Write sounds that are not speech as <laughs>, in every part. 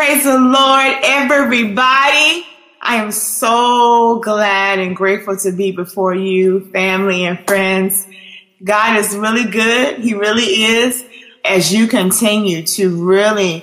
Praise the Lord, everybody. I am so glad and grateful to be before you, family and friends. God is really good. He really is. As you continue to really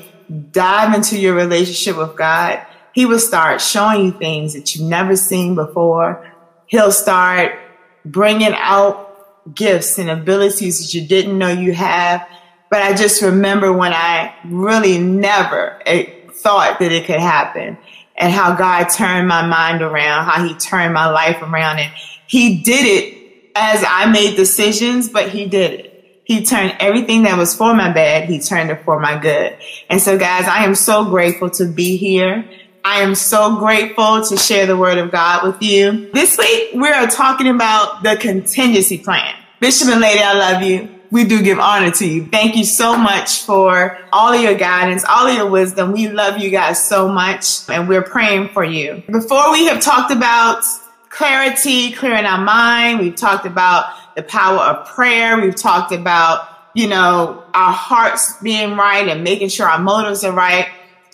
dive into your relationship with God, He will start showing you things that you've never seen before. He'll start bringing out gifts and abilities that you didn't know you have. But I just remember when I really never eh, thought that it could happen and how God turned my mind around, how he turned my life around. And he did it as I made decisions, but he did it. He turned everything that was for my bad, he turned it for my good. And so guys, I am so grateful to be here. I am so grateful to share the word of God with you. This week, we are talking about the contingency plan. Bishop and Lady, I love you we do give honor to you. Thank you so much for all of your guidance, all of your wisdom. We love you guys so much and we're praying for you. Before we have talked about clarity, clearing our mind, we've talked about the power of prayer. We've talked about, you know, our hearts being right and making sure our motives are right.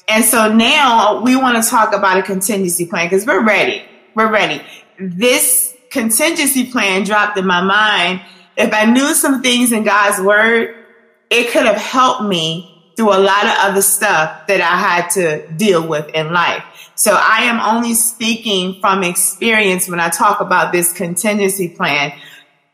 And so now we want to talk about a contingency plan because we're ready. We're ready. This contingency plan dropped in my mind if I knew some things in God's word, it could have helped me through a lot of other stuff that I had to deal with in life. So I am only speaking from experience when I talk about this contingency plan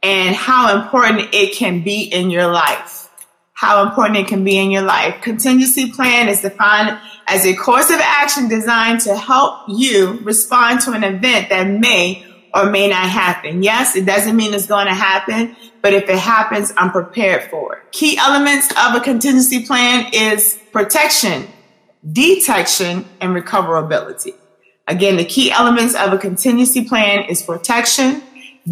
and how important it can be in your life. How important it can be in your life. Contingency plan is defined as a course of action designed to help you respond to an event that may or may not happen. Yes, it doesn't mean it's going to happen, but if it happens, I'm prepared for it. Key elements of a contingency plan is protection, detection, and recoverability. Again, the key elements of a contingency plan is protection,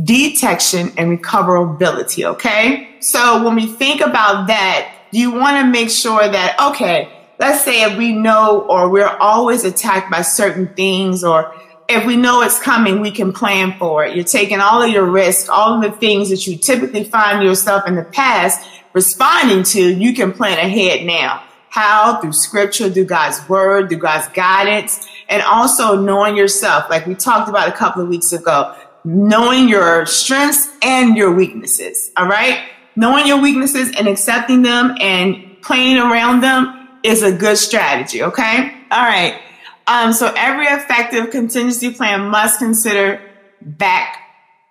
detection, and recoverability. Okay. So when we think about that, you want to make sure that, okay, let's say if we know or we're always attacked by certain things or if we know it's coming, we can plan for it. You're taking all of your risks, all of the things that you typically find yourself in the past responding to, you can plan ahead now. How? Through scripture, through God's word, through God's guidance, and also knowing yourself, like we talked about a couple of weeks ago, knowing your strengths and your weaknesses. All right. Knowing your weaknesses and accepting them and playing around them is a good strategy. Okay. All right. Um, so every effective contingency plan must consider back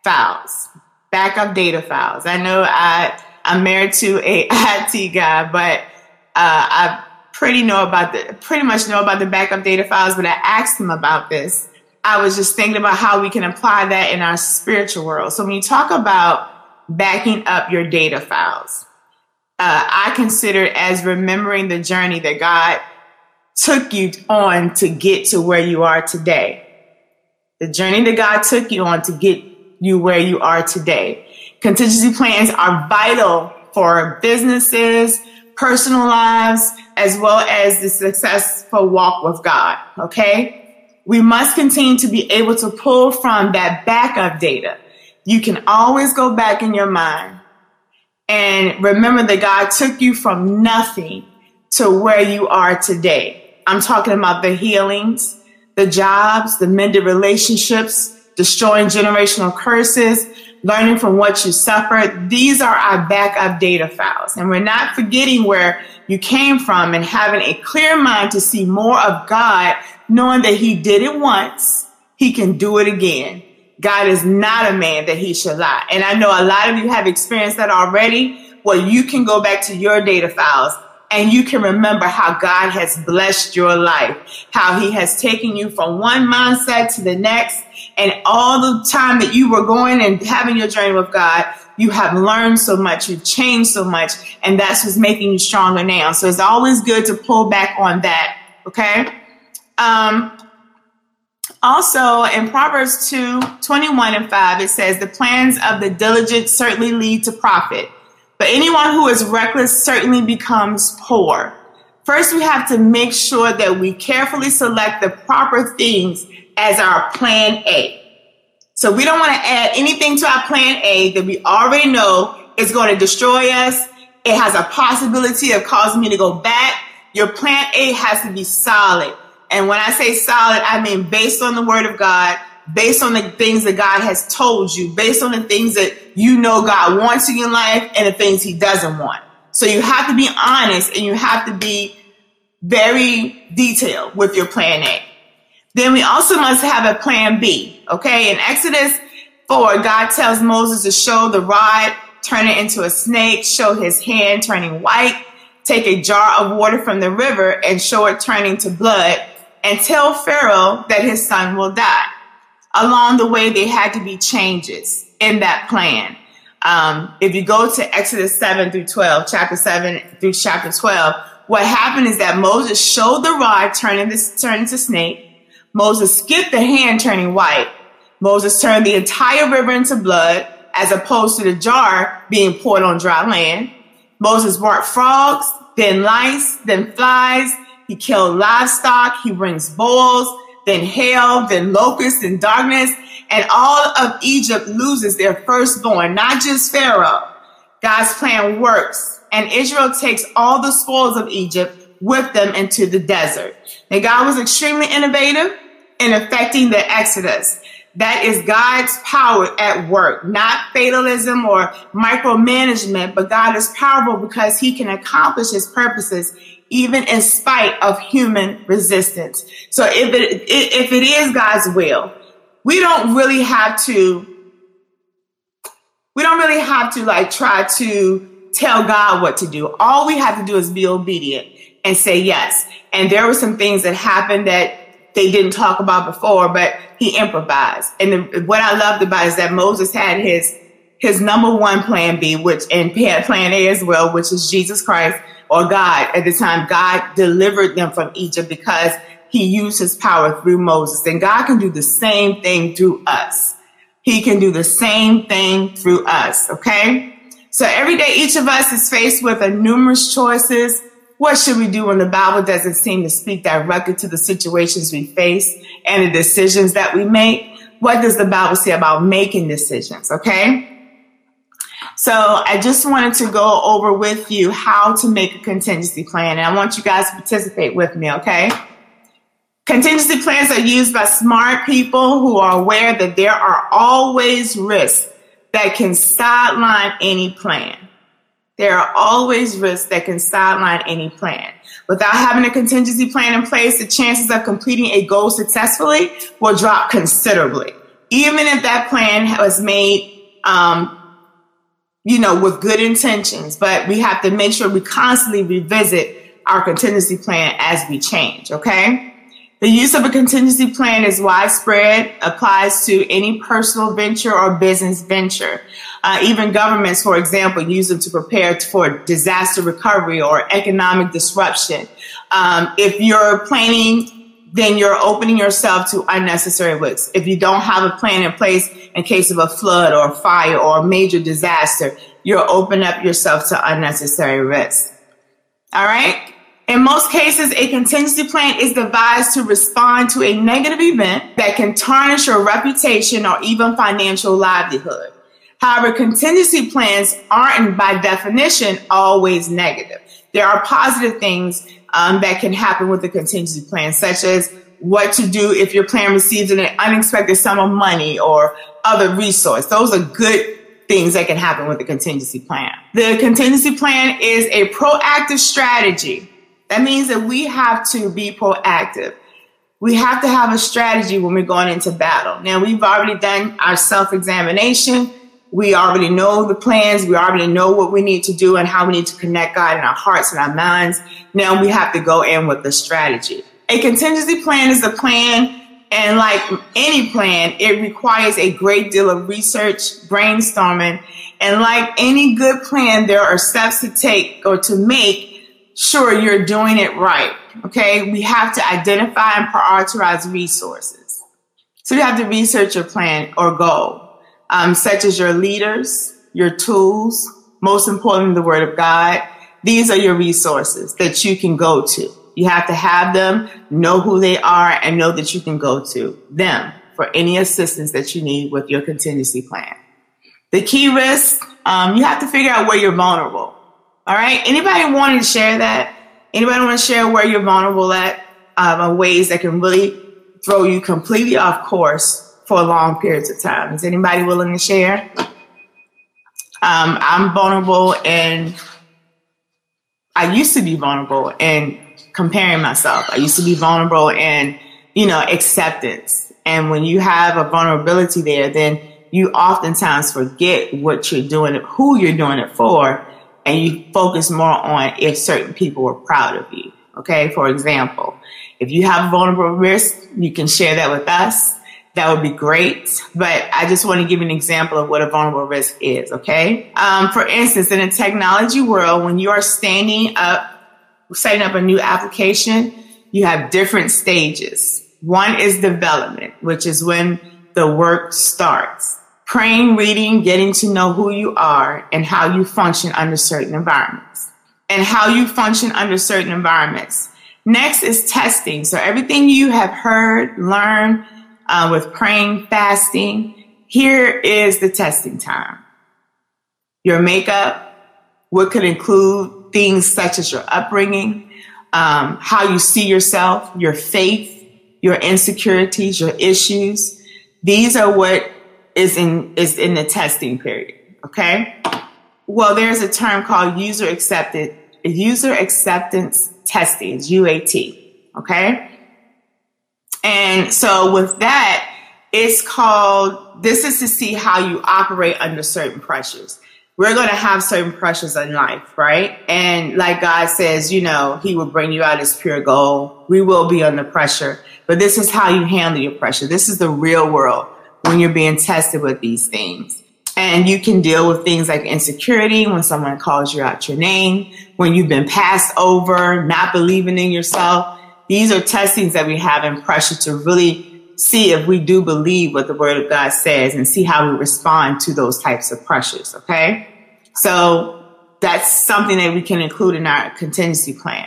files, backup data files. I know I, I'm married to a <laughs> IT guy, but uh, I pretty know about the pretty much know about the backup data files. But I asked him about this. I was just thinking about how we can apply that in our spiritual world. So when you talk about backing up your data files, uh, I consider it as remembering the journey that God took you on to get to where you are today. The journey that God took you on to get you where you are today. Contingency plans are vital for businesses, personal lives, as well as the successful walk with God. Okay. We must continue to be able to pull from that backup data. You can always go back in your mind and remember that God took you from nothing to where you are today. I'm talking about the healings, the jobs, the mended relationships, destroying generational curses, learning from what you suffered. These are our backup data files. And we're not forgetting where you came from and having a clear mind to see more of God, knowing that He did it once, He can do it again. God is not a man that He should lie. And I know a lot of you have experienced that already. Well, you can go back to your data files and you can remember how God has blessed your life, how He has taken you from one mindset to the next, and all the time that you were going and having your journey with God, you have learned so much, you've changed so much, and that's what's making you stronger now. So it's always good to pull back on that, okay? Um, also, in Proverbs 2 21 and 5, it says, The plans of the diligent certainly lead to profit but anyone who is reckless certainly becomes poor. First, we have to make sure that we carefully select the proper things as our plan A. So we don't want to add anything to our plan A that we already know is going to destroy us. It has a possibility of causing me to go back. Your plan A has to be solid. And when I say solid, I mean based on the word of God, based on the things that God has told you, based on the things that you know God wants in your life and the things he doesn't want. So you have to be honest and you have to be very detailed with your plan A. Then we also must have a plan B. Okay. In Exodus 4, God tells Moses to show the rod, turn it into a snake, show his hand turning white, take a jar of water from the river and show it turning to blood, and tell Pharaoh that his son will die. Along the way, there had to be changes in that plan. Um, if you go to Exodus 7 through 12, chapter 7 through chapter 12, what happened is that Moses showed the rod turning this turning to snake. Moses skipped the hand turning white. Moses turned the entire river into blood, as opposed to the jar being poured on dry land. Moses brought frogs, then lice, then flies. He killed livestock. He brings bulls, then hail, then locusts, and darkness. And all of Egypt loses their firstborn, not just Pharaoh. God's plan works, and Israel takes all the spoils of Egypt with them into the desert. And God was extremely innovative in affecting the Exodus. That is God's power at work, not fatalism or micromanagement, but God is powerful because he can accomplish his purposes even in spite of human resistance. So if it, if it is God's will, we don't really have to, we don't really have to like try to tell God what to do. All we have to do is be obedient and say yes. And there were some things that happened that they didn't talk about before, but he improvised. And the, what I loved about is that Moses had his his number one plan B, which and plan A as well, which is Jesus Christ or God. At the time, God delivered them from Egypt because he used his power through Moses. And God can do the same thing through us. He can do the same thing through us. Okay. So every day, each of us is faced with a numerous choices what should we do when the Bible doesn't seem to speak directly to the situations we face and the decisions that we make? What does the Bible say about making decisions? Okay. So I just wanted to go over with you how to make a contingency plan. And I want you guys to participate with me. Okay. Contingency plans are used by smart people who are aware that there are always risks that can sideline any plan. There are always risks that can sideline any plan. Without having a contingency plan in place, the chances of completing a goal successfully will drop considerably. Even if that plan was made, um, you know, with good intentions, but we have to make sure we constantly revisit our contingency plan as we change, okay? The use of a contingency plan is widespread, applies to any personal venture or business venture. Uh, even governments, for example, use them to prepare for disaster recovery or economic disruption. Um, if you're planning, then you're opening yourself to unnecessary risks. If you don't have a plan in place in case of a flood or fire or a major disaster, you're opening up yourself to unnecessary risks. All right? In most cases, a contingency plan is devised to respond to a negative event that can tarnish your reputation or even financial livelihood. However, contingency plans aren't by definition always negative. There are positive things um, that can happen with a contingency plan, such as what to do if your plan receives an unexpected sum of money or other resource. Those are good things that can happen with a contingency plan. The contingency plan is a proactive strategy that means that we have to be proactive. We have to have a strategy when we're going into battle. Now, we've already done our self examination. We already know the plans. We already know what we need to do and how we need to connect God in our hearts and our minds. Now we have to go in with the strategy. A contingency plan is a plan, and like any plan, it requires a great deal of research, brainstorming, and like any good plan, there are steps to take or to make sure you're doing it right. Okay. We have to identify and prioritize resources. So you have to research your plan or goal, um, such as your leaders, your tools, most importantly, the word of God. These are your resources that you can go to. You have to have them, know who they are, and know that you can go to them for any assistance that you need with your contingency plan. The key risk, um, you have to figure out where you're vulnerable. All right. Anybody wanting to share that? Anybody want to share where you're vulnerable at? Um, ways that can really throw you completely off course for long periods of time. Is anybody willing to share? Um, I'm vulnerable and I used to be vulnerable in comparing myself. I used to be vulnerable in, you know, acceptance. And when you have a vulnerability there, then you oftentimes forget what you're doing, who you're doing it for, and you focus more on if certain people were proud of you. Okay. For example, if you have a vulnerable risk, you can share that with us. That would be great. But I just want to give you an example of what a vulnerable risk is. Okay. Um, for instance, in a technology world, when you are standing up, setting up a new application, you have different stages. One is development, which is when the work starts. Praying, reading, getting to know who you are and how you function under certain environments and how you function under certain environments. Next is testing. So everything you have heard, learned uh, with praying, fasting, here is the testing time. Your makeup, what could include things such as your upbringing, um, how you see yourself, your faith, your insecurities, your issues. These are what is in is in the testing period. Okay. Well, there's a term called user accepted user acceptance testing, UAT. Okay. And so with that, it's called, this is to see how you operate under certain pressures. We're going to have certain pressures in life, right? And like God says, you know, He will bring you out as pure gold. We will be under pressure, but this is how you handle your pressure. This is the real world when you're being tested with these things. And you can deal with things like insecurity when someone calls you out your name, when you've been passed over, not believing in yourself. These are testings that we have in pressure to really see if we do believe what the word of God says and see how we respond to those types of pressures. Okay. So that's something that we can include in our contingency plan.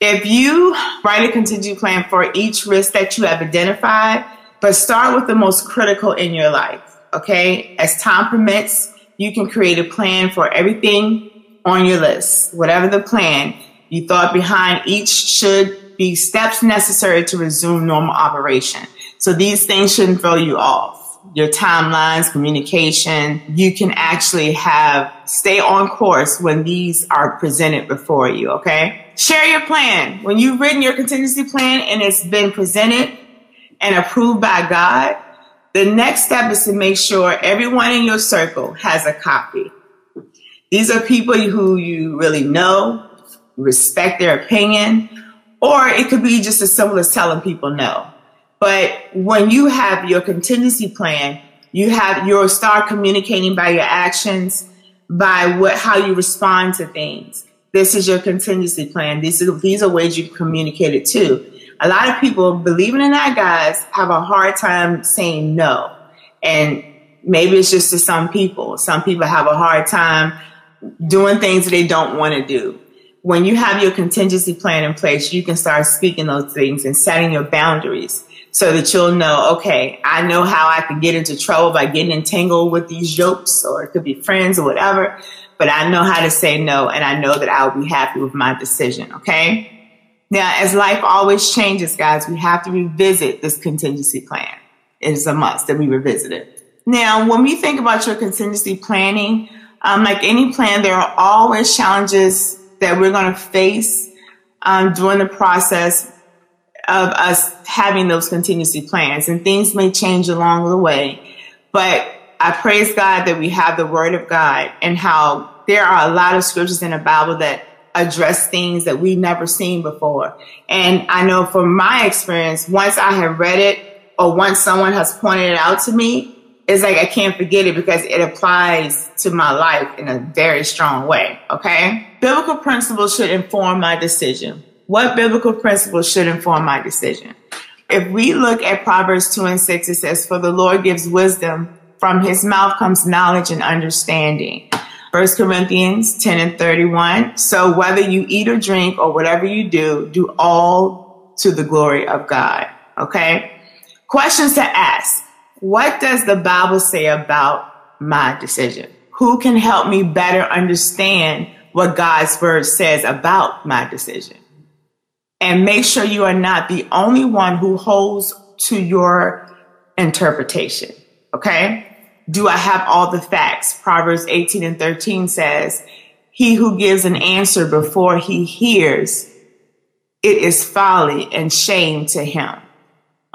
If you write a contingency plan for each risk that you have identified, but start with the most critical in your life. Okay. As time permits, you can create a plan for everything on your list, whatever the plan you thought behind each should be steps necessary to resume normal operation. So these things shouldn't throw you off. Your timelines, communication, you can actually have stay on course when these are presented before you, okay? Share your plan. When you've written your contingency plan and it's been presented and approved by God, the next step is to make sure everyone in your circle has a copy. These are people who you really know, respect their opinion, or it could be just as simple as telling people no. But when you have your contingency plan, you have you'll start communicating by your actions, by what how you respond to things. This is your contingency plan. These are these are ways you communicate it too a lot of people, believing in that, guys, have a hard time saying no. And maybe it's just to some people. Some people have a hard time doing things that they don't want to do. When you have your contingency plan in place, you can start speaking those things and setting your boundaries so that you'll know, okay, I know how I could get into trouble by getting entangled with these jokes, or it could be friends or whatever, but I know how to say no and I know that I'll be happy with my decision, okay? Now, as life always changes, guys, we have to revisit this contingency plan. It is a must that we revisit it. Now, when we think about your contingency planning, um, like any plan, there are always challenges that we're going to face um, during the process of us having those contingency plans, and things may change along the way. But I praise God that we have the Word of God and how there are a lot of scriptures in the Bible that address things that we've never seen before. And I know from my experience, once I have read it or once someone has pointed it out to me, it's like I can't forget it because it applies to my life in a very strong way. Okay. Biblical principles should inform my decision. What biblical principles should inform my decision? If we look at Proverbs 2 and 6, it says, For the Lord gives wisdom, from his mouth comes knowledge and understanding. 1 Corinthians 10 and 31. So whether you eat or drink or whatever you do, do all to the glory of God. Okay. Questions to ask. What does the Bible say about my decision? Who can help me better understand what God's word says about my decision. And make sure you are not the only one who holds to your interpretation. Okay? Do I have all the facts? Proverbs 18 and 13 says, He who gives an answer before he hears, it is folly and shame to him.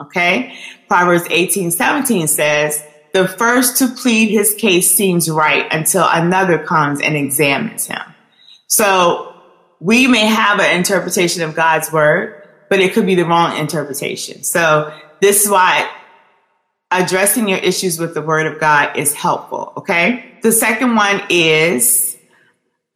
Okay? Proverbs 18, 17 says, the first to plead his case seems right until another comes and examines him. So we may have an interpretation of God's word, but it could be the wrong interpretation. So this is why addressing your issues with the word of God is helpful. Okay. The second one is,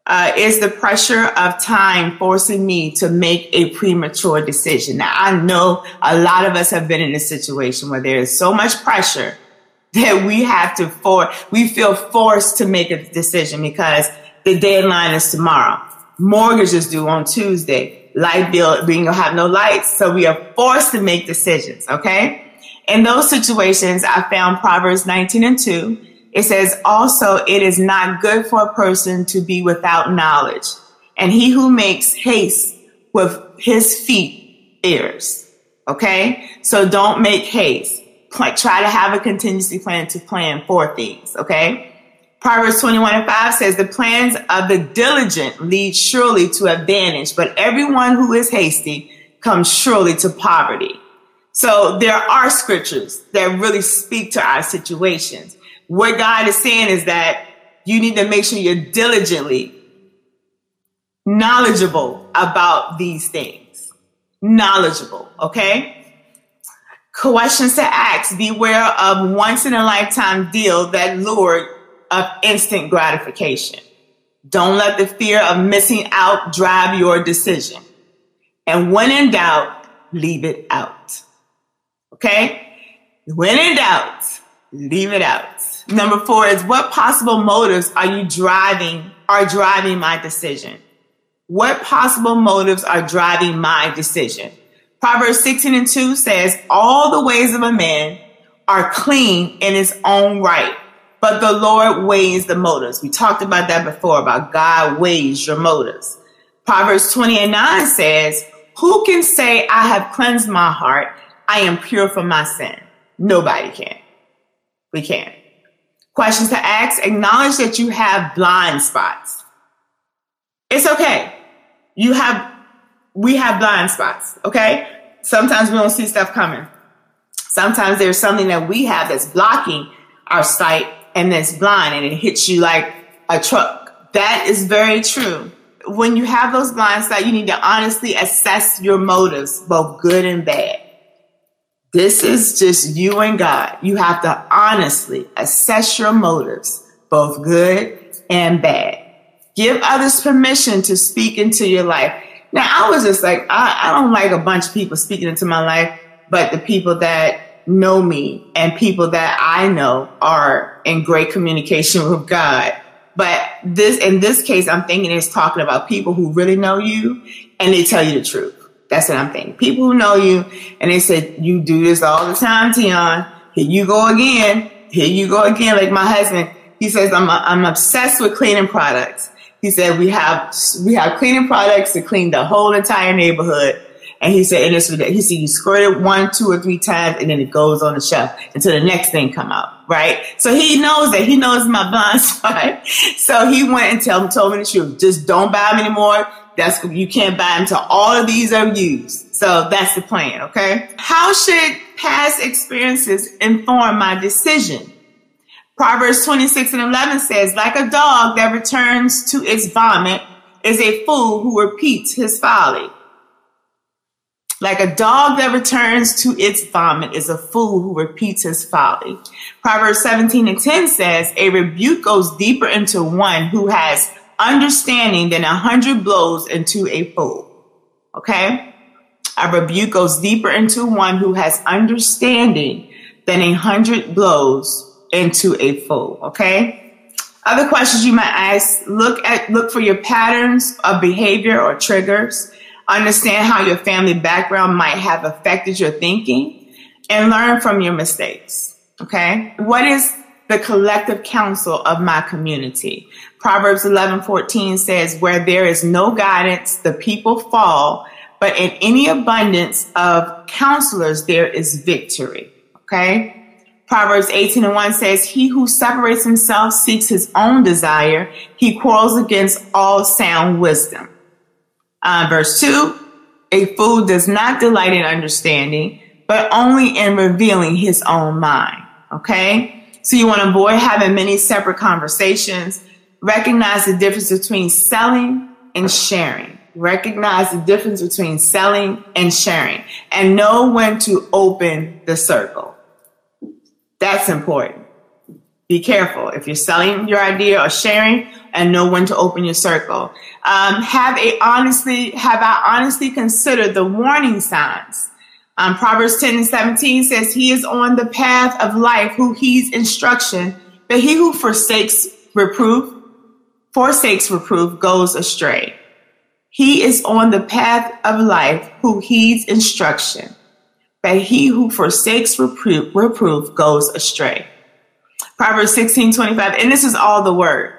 uh, is the pressure of time forcing me to make a premature decision? Now, I know a lot of us have been in a situation where there is so much pressure <laughs> that we have to for we feel forced to make a decision because the deadline is tomorrow. Mortgage is due on Tuesday. Light bill, we don't have no lights, so we are forced to make decisions. Okay. In those situations, I found Proverbs 19 and 2. It says, also, it is not good for a person to be without knowledge. And he who makes haste with his feet errs. Okay. So don't make haste try to have a contingency plan to plan for things, okay? Proverbs 21 and 5 says, The plans of the diligent lead surely to advantage, but everyone who is hasty comes surely to poverty. So there are scriptures that really speak to our situations. What God is saying is that you need to make sure you're diligently knowledgeable about these things. Knowledgeable, okay? Questions to ask. Beware of once in a lifetime deal that lured of instant gratification. Don't let the fear of missing out drive your decision. And when in doubt, leave it out. Okay? When in doubt, leave it out. Number four is what possible motives are you driving, are driving my decision? What possible motives are driving my decision? Proverbs 16 and 2 says, All the ways of a man are clean in his own right, but the Lord weighs the motives. We talked about that before, about God weighs your motives. Proverbs 20 and 9 says, Who can say, I have cleansed my heart? I am pure from my sin. Nobody can. We can't. Questions to ask acknowledge that you have blind spots. It's okay. You have we have blind spots, okay? Sometimes we don't see stuff coming. Sometimes there's something that we have that's blocking our sight and that's blind and it hits you like a truck. That is very true. When you have those blind spots, you need to honestly assess your motives, both good and bad. This is just you and God. You have to honestly assess your motives, both good and bad. Give others permission to speak into your life. Now, I was just like, I, I don't like a bunch of people speaking into my life, but the people that know me and people that I know are in great communication <laughs> with God. But this, in this case, I'm thinking it's talking about people who really know you and they tell you the truth. That's what I'm thinking. People who know you and they said, you do this all the time, Tion. Here you go again. Here you go again. Like my husband, he says, I'm, I'm obsessed with cleaning products. He said we have we have cleaning products to clean the whole entire neighborhood. And he said, and this he said you squirt it one, two, or three times, and then it goes on the shelf until the next thing come out, right? So he knows that he knows my blind <laughs> spot. So he went and tell, told me the truth. Just don't buy them anymore. That's you can't buy them until all of these are used. So that's the plan, okay? How should past experiences inform my decision? Proverbs 26 and 11 says, like a dog that returns to its vomit is a fool who repeats his folly. Like a dog that returns to its vomit is a fool who repeats his folly. Proverbs 17 and 10 says, a rebuke goes deeper into one who has understanding than a hundred blows into a fool. Okay? A rebuke goes deeper into one who has understanding than a hundred blows into a fool. Okay. Other questions you might ask, look at, look for your patterns of behavior or triggers. Understand how your family background might have affected your thinking and learn from your mistakes. Okay. What is the collective counsel of my community. Proverbs 11:14 says, "Where there is no guidance, the people fall, but in any abundance of counselors there is victory." Okay? Proverbs 18 and 1 says, He who separates himself seeks his own desire. He quarrels against all sound wisdom. Uh, verse 2 A fool does not delight in understanding, but only in revealing his own mind. Okay? So you want to avoid having many separate conversations. Recognize the difference between selling and sharing. Recognize the difference between selling and sharing and know when to open the circle. That's important. Be careful if you're selling your idea or sharing and know when to open your circle. Um, have a honestly, have I honestly considered the warning signs? Um, Proverbs 10 and 17 says, He is on the path of life who heeds instruction, but he who forsakes reproof, forsakes reproof goes astray. He is on the path of life who heeds instruction, but he who forsakes reproof, reproof goes astray. Proverbs 16, 25, and this is all the word.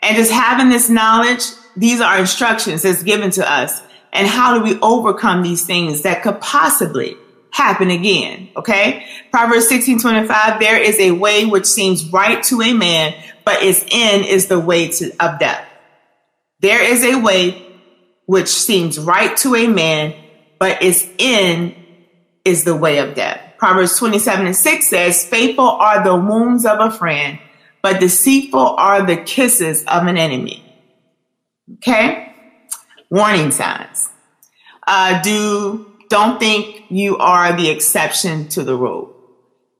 And just having this knowledge, these are instructions that's given to us. And how do we overcome these things that could possibly happen again? Okay. Proverbs 16, 25, there is a way which seems right to a man, but its end is the way to, of death. There is a way which seems right to a man, but its end is the way of death. Proverbs 27 and 6 says, Faithful are the wounds of a friend, but deceitful are the kisses of an enemy. Okay? Warning signs. Uh, do, don't think you are the exception to the rule.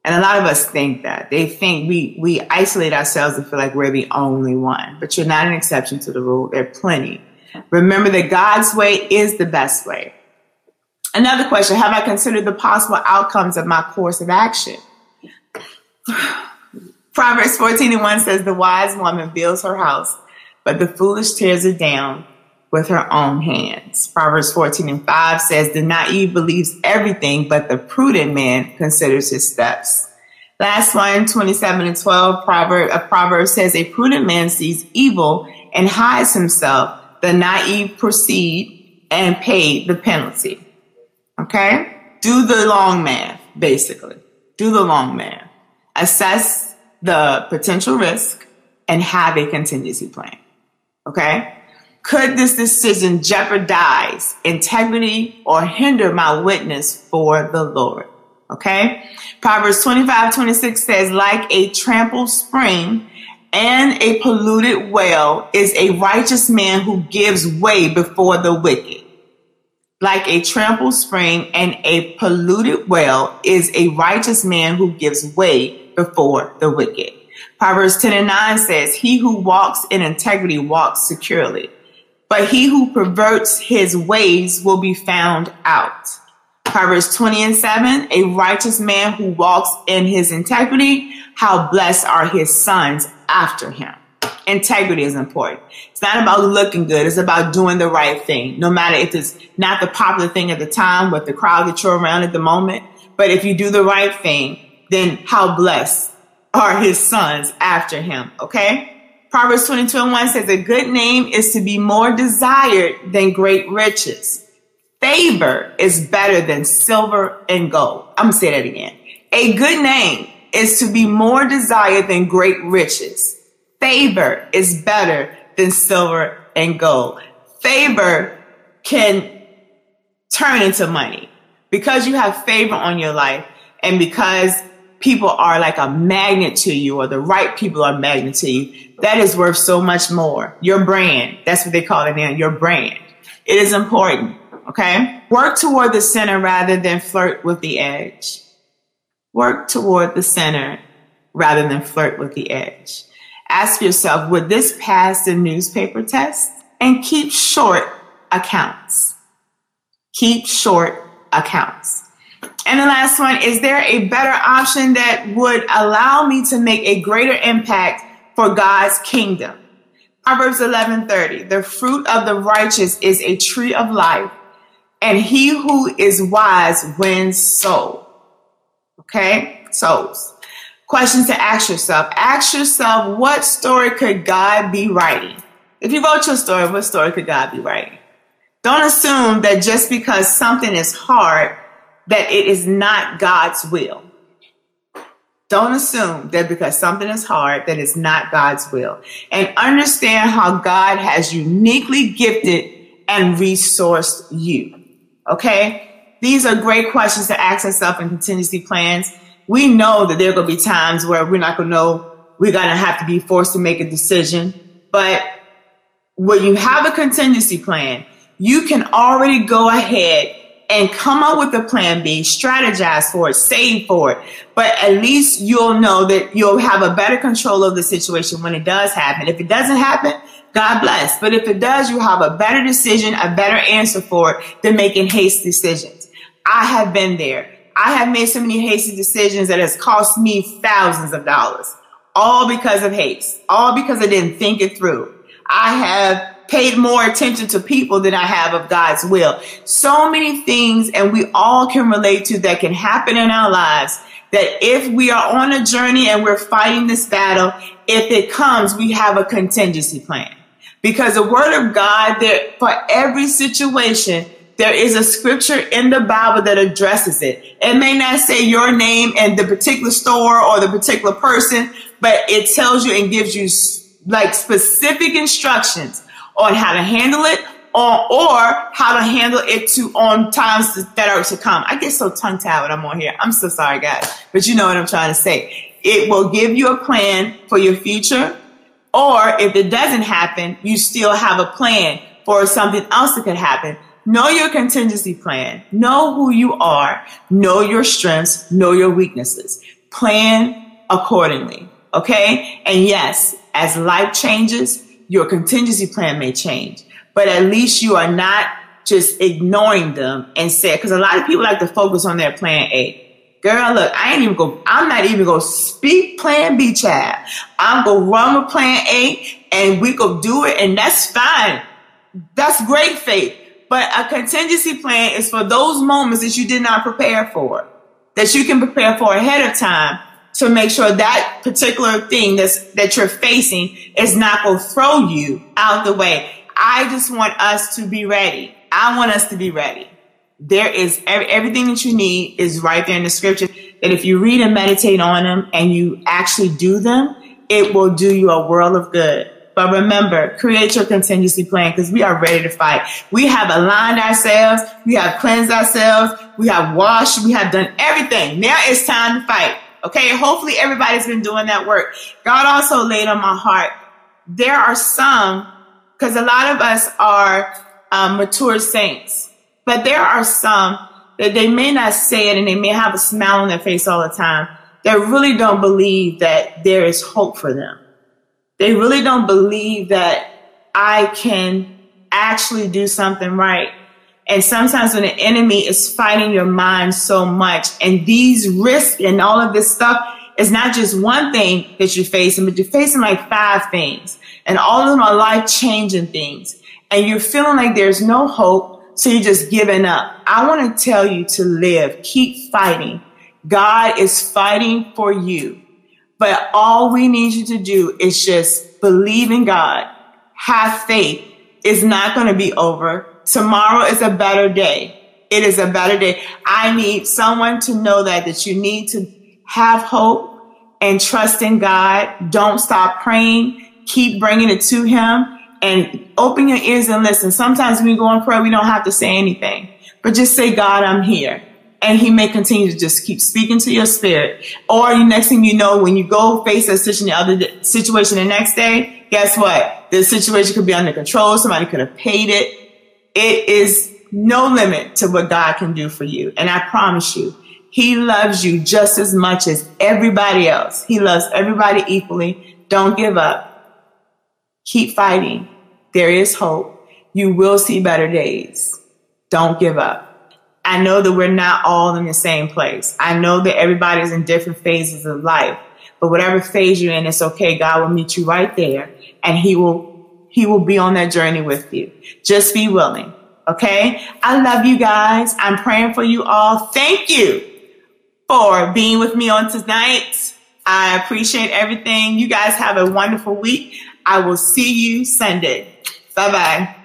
And a lot of us think that. They think we, we isolate ourselves and feel like we're the only one. But you're not an exception to the rule. There are plenty. Remember that God's way is the best way. Another question Have I considered the possible outcomes of my course of action? Proverbs 14 and 1 says, The wise woman builds her house, but the foolish tears it down with her own hands. Proverbs 14 and 5 says, The naive believes everything, but the prudent man considers his steps. Last one, 27 and 12, Proverb, a proverb says, A prudent man sees evil and hides himself. The naive proceed and pay the penalty. Okay? Do the long math, basically. Do the long math. Assess the potential risk and have a contingency plan. Okay? Could this decision jeopardize integrity or hinder my witness for the Lord? Okay? Proverbs 25, 26 says, like a trampled spring and a polluted well is a righteous man who gives way before the wicked like a trampled spring and a polluted well is a righteous man who gives way before the wicked. Proverbs 10 and 9 says, He who walks in integrity walks securely, but he who perverts his ways will be found out. Proverbs 20 and 7, a righteous man who walks in his integrity, how blessed are his sons after him integrity is important. It's not about looking good. It's about doing the right thing. No matter if it's not the popular thing at the time with the crowd that you're around at the moment. But if you do the right thing, then how blessed are his sons after him. Okay. Proverbs 22 and 1 says a good name is to be more desired than great riches. Favor is better than silver and gold. I'm gonna say that again. A good name is to be more desired than great riches. Favor is better than silver and gold. Favor can turn into money because you have favor on your life and because people are like a magnet to you or the right people are magnet to you. That is worth so much more. Your brand. That's what they call it now. Your brand. It is important. Okay. Work toward the center rather than flirt with the edge. Work toward the center rather than flirt with the edge. Ask yourself, would this pass the newspaper test? And keep short accounts. Keep short accounts. And the last one, is there a better option that would allow me to make a greater impact for God's kingdom? Proverbs 11:30, the fruit of the righteous is a tree of life, and he who is wise wins soul. Okay? Souls. Questions to ask yourself. Ask yourself, what story could God be writing? If you wrote your story, what story could God be writing? Don't assume that just because something is hard, that it is not God's will. Don't assume that because something is hard, that it's not God's will. And understand how God has uniquely gifted and resourced you. Okay? These are great questions to ask yourself in contingency plans. We know that there are going to be times where we're not going to know, we're going to have to be forced to make a decision. But when you have a contingency plan, you can already go ahead and come up with a plan B, strategize for it, save for it. But at least you'll know that you'll have a better control of the situation when it does happen. If it doesn't happen, God bless. But if it does, you have a better decision, a better answer for it than making hasty decisions. I have been there. I have made so many hasty decisions that has cost me thousands of dollars, all because of haste, all because I didn't think it through. I have paid more attention to people than I have of God's will. So many things, and we all can relate to that can happen in our lives. That if we are on a journey and we're fighting this battle, if it comes, we have a contingency plan. Because the word of God, there for every situation, there is a scripture in the Bible that addresses it. It may not say your name and the particular store or the particular person, but it tells you and gives you like specific instructions on how to handle it or, or how to handle it to on times that are to come. I get so tongue tied when I'm on here. I'm so sorry, guys, but you know what I'm trying to say. It will give you a plan for your future. Or if it doesn't happen, you still have a plan for something else that could happen. Know your contingency plan. Know who you are. Know your strengths. Know your weaknesses. Plan accordingly. Okay. And yes, as life changes, your contingency plan may change, but at least you are not just ignoring them and say, because a lot of people like to focus on their plan A. Girl, look, I ain't even go, I'm not even gonna speak plan B, child. I'm gonna run with plan A and we go do it, and that's fine. That's great faith. But a contingency plan is for those moments that you did not prepare for, that you can prepare for ahead of time to make sure that particular thing that's, that you're facing is not going to throw you out of the way. I just want us to be ready. I want us to be ready. There is everything that you need is right there in the scripture that if you read and meditate on them and you actually do them, it will do you a world of good. But remember, create your contingency plan because we are ready to fight. We have aligned ourselves. We have cleansed ourselves. We have washed. We have done everything. Now it's time to fight. Okay. Hopefully everybody's been doing that work. God also laid on my heart. There are some, because a lot of us are um, mature saints, but there are some that they may not say it and they may have a smile on their face all the time. They really don't believe that there is hope for them. They really don't believe that I can actually do something right. And sometimes when the enemy is fighting your mind so much and these risks and all of this stuff is not just one thing that you're facing, but you're facing like five things and all of them are life changing things. And you're feeling like there's no hope. So you're just giving up. I want to tell you to live. Keep fighting. God is fighting for you. But all we need you to do is just believe in God. Have faith. It's not going to be over Tomorrow is a better day. It is a better day. I need someone to know that, that you need to have hope and trust in God. Don't stop praying. Keep bringing it to Him and open your ears and listen. Sometimes when we go in prayer, we don't have to say anything, but just say, God, I'm here. And he may continue to just keep speaking to your spirit. Or the next thing you know, when you go face a situation the other situation the next day, guess what? The situation could be under control. Somebody could have paid it it is no limit to what God can do for you. And I promise you, He loves you just as much as everybody else. He loves everybody equally. Don't give up. Keep fighting. There is hope. You will see better days. Don't give up. I know that we're not all in the same place. I know that everybody's in different phases of life, but whatever phase you're in, it's okay. God will meet you right there and He will he will be on that journey with you. Just be willing. Okay. I love you guys. I'm praying for you all. Thank you for being with me on tonight. I appreciate everything. You guys have a wonderful week. I will see you Sunday. Bye bye.